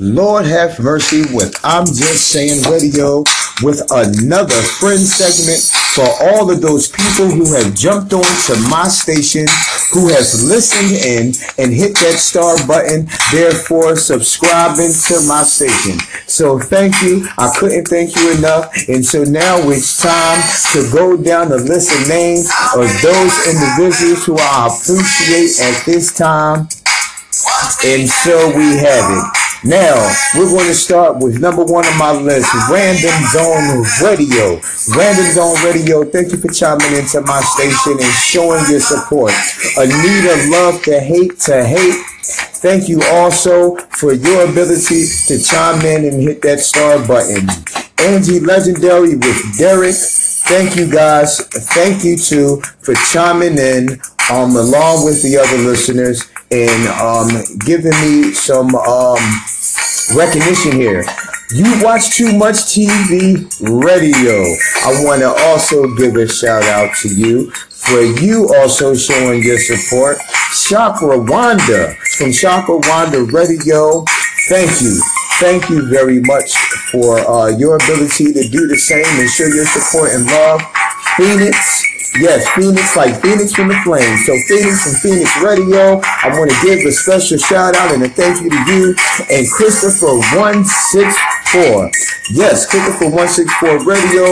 Lord have mercy with I'm Just Saying Radio with another friend segment for all of those people who have jumped on to my station, who has listened in and hit that star button, therefore subscribing to my station. So thank you. I couldn't thank you enough. And so now it's time to go down the list of names of those individuals who I appreciate at this time. And so we have it. Now, we're going to start with number one on my list, Random Zone Radio. Random Zone Radio, thank you for chiming into my station and showing your support. Anita Love to Hate to Hate. Thank you also for your ability to chime in and hit that star button. Angie Legendary with Derek. Thank you guys. Thank you too for chiming in um, along with the other listeners and um, giving me some um, recognition here. You watch too much TV radio. I want to also give a shout out to you for you also showing your support. Chakra Wanda from Chakra Wanda Radio. Thank you. Thank you very much for uh, your ability to do the same and show your support and love. Phoenix, Yes, Phoenix, like Phoenix from the Flames. So Phoenix from Phoenix Radio, I want to give a special shout out and a thank you to you and Christopher 164. Yes, Christopher 164 Radio,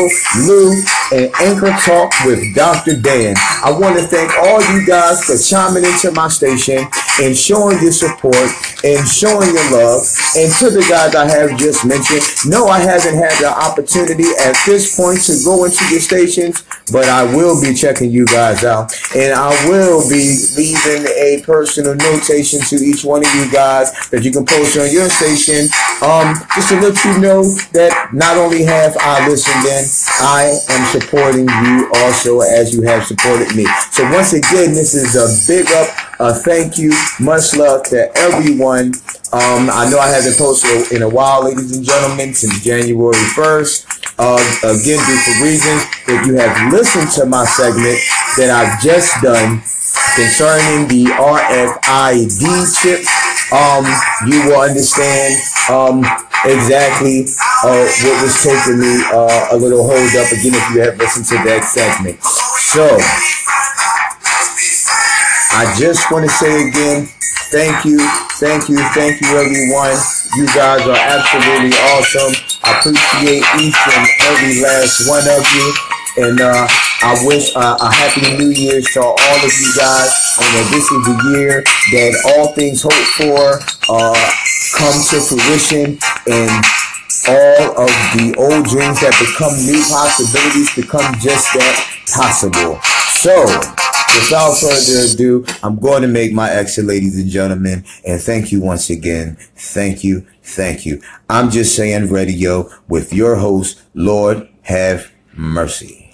Lou, and Anchor Talk with Dr. Dan. I want to thank all you guys for chiming into my station and showing your support and showing your love. And to the guys I have just mentioned, no, I haven't had the opportunity at this point to go into your stations, but I will be checking you guys out. And I will be leaving a personal notation to each one of you guys that you can post on your station. Um, just to let you know that not only have I listened in, I am supporting you also as you have supported me. So once again, this is a big up, a thank you, much love to everyone. Um, I know I haven't posted in a while, ladies and gentlemen, since January 1st. Uh, again, due to reasons, if you have listened to my segment that I've just done concerning the RFID chip, um, you will understand um, exactly uh, what was taking me uh, a little hold up again if you have listened to that segment. So, I just want to say again, thank you, thank you, thank you, everyone. You guys are absolutely awesome. I appreciate each and every last one of you. And uh, I wish uh, a happy new year to all of you guys. And that this is the year that all things hoped for uh, come to fruition and all of the old dreams that become new possibilities become just that possible. So, without further ado, I'm going to make my exit, ladies and gentlemen. And thank you once again. Thank you. Thank you. I'm just saying radio with your host, Lord have mercy.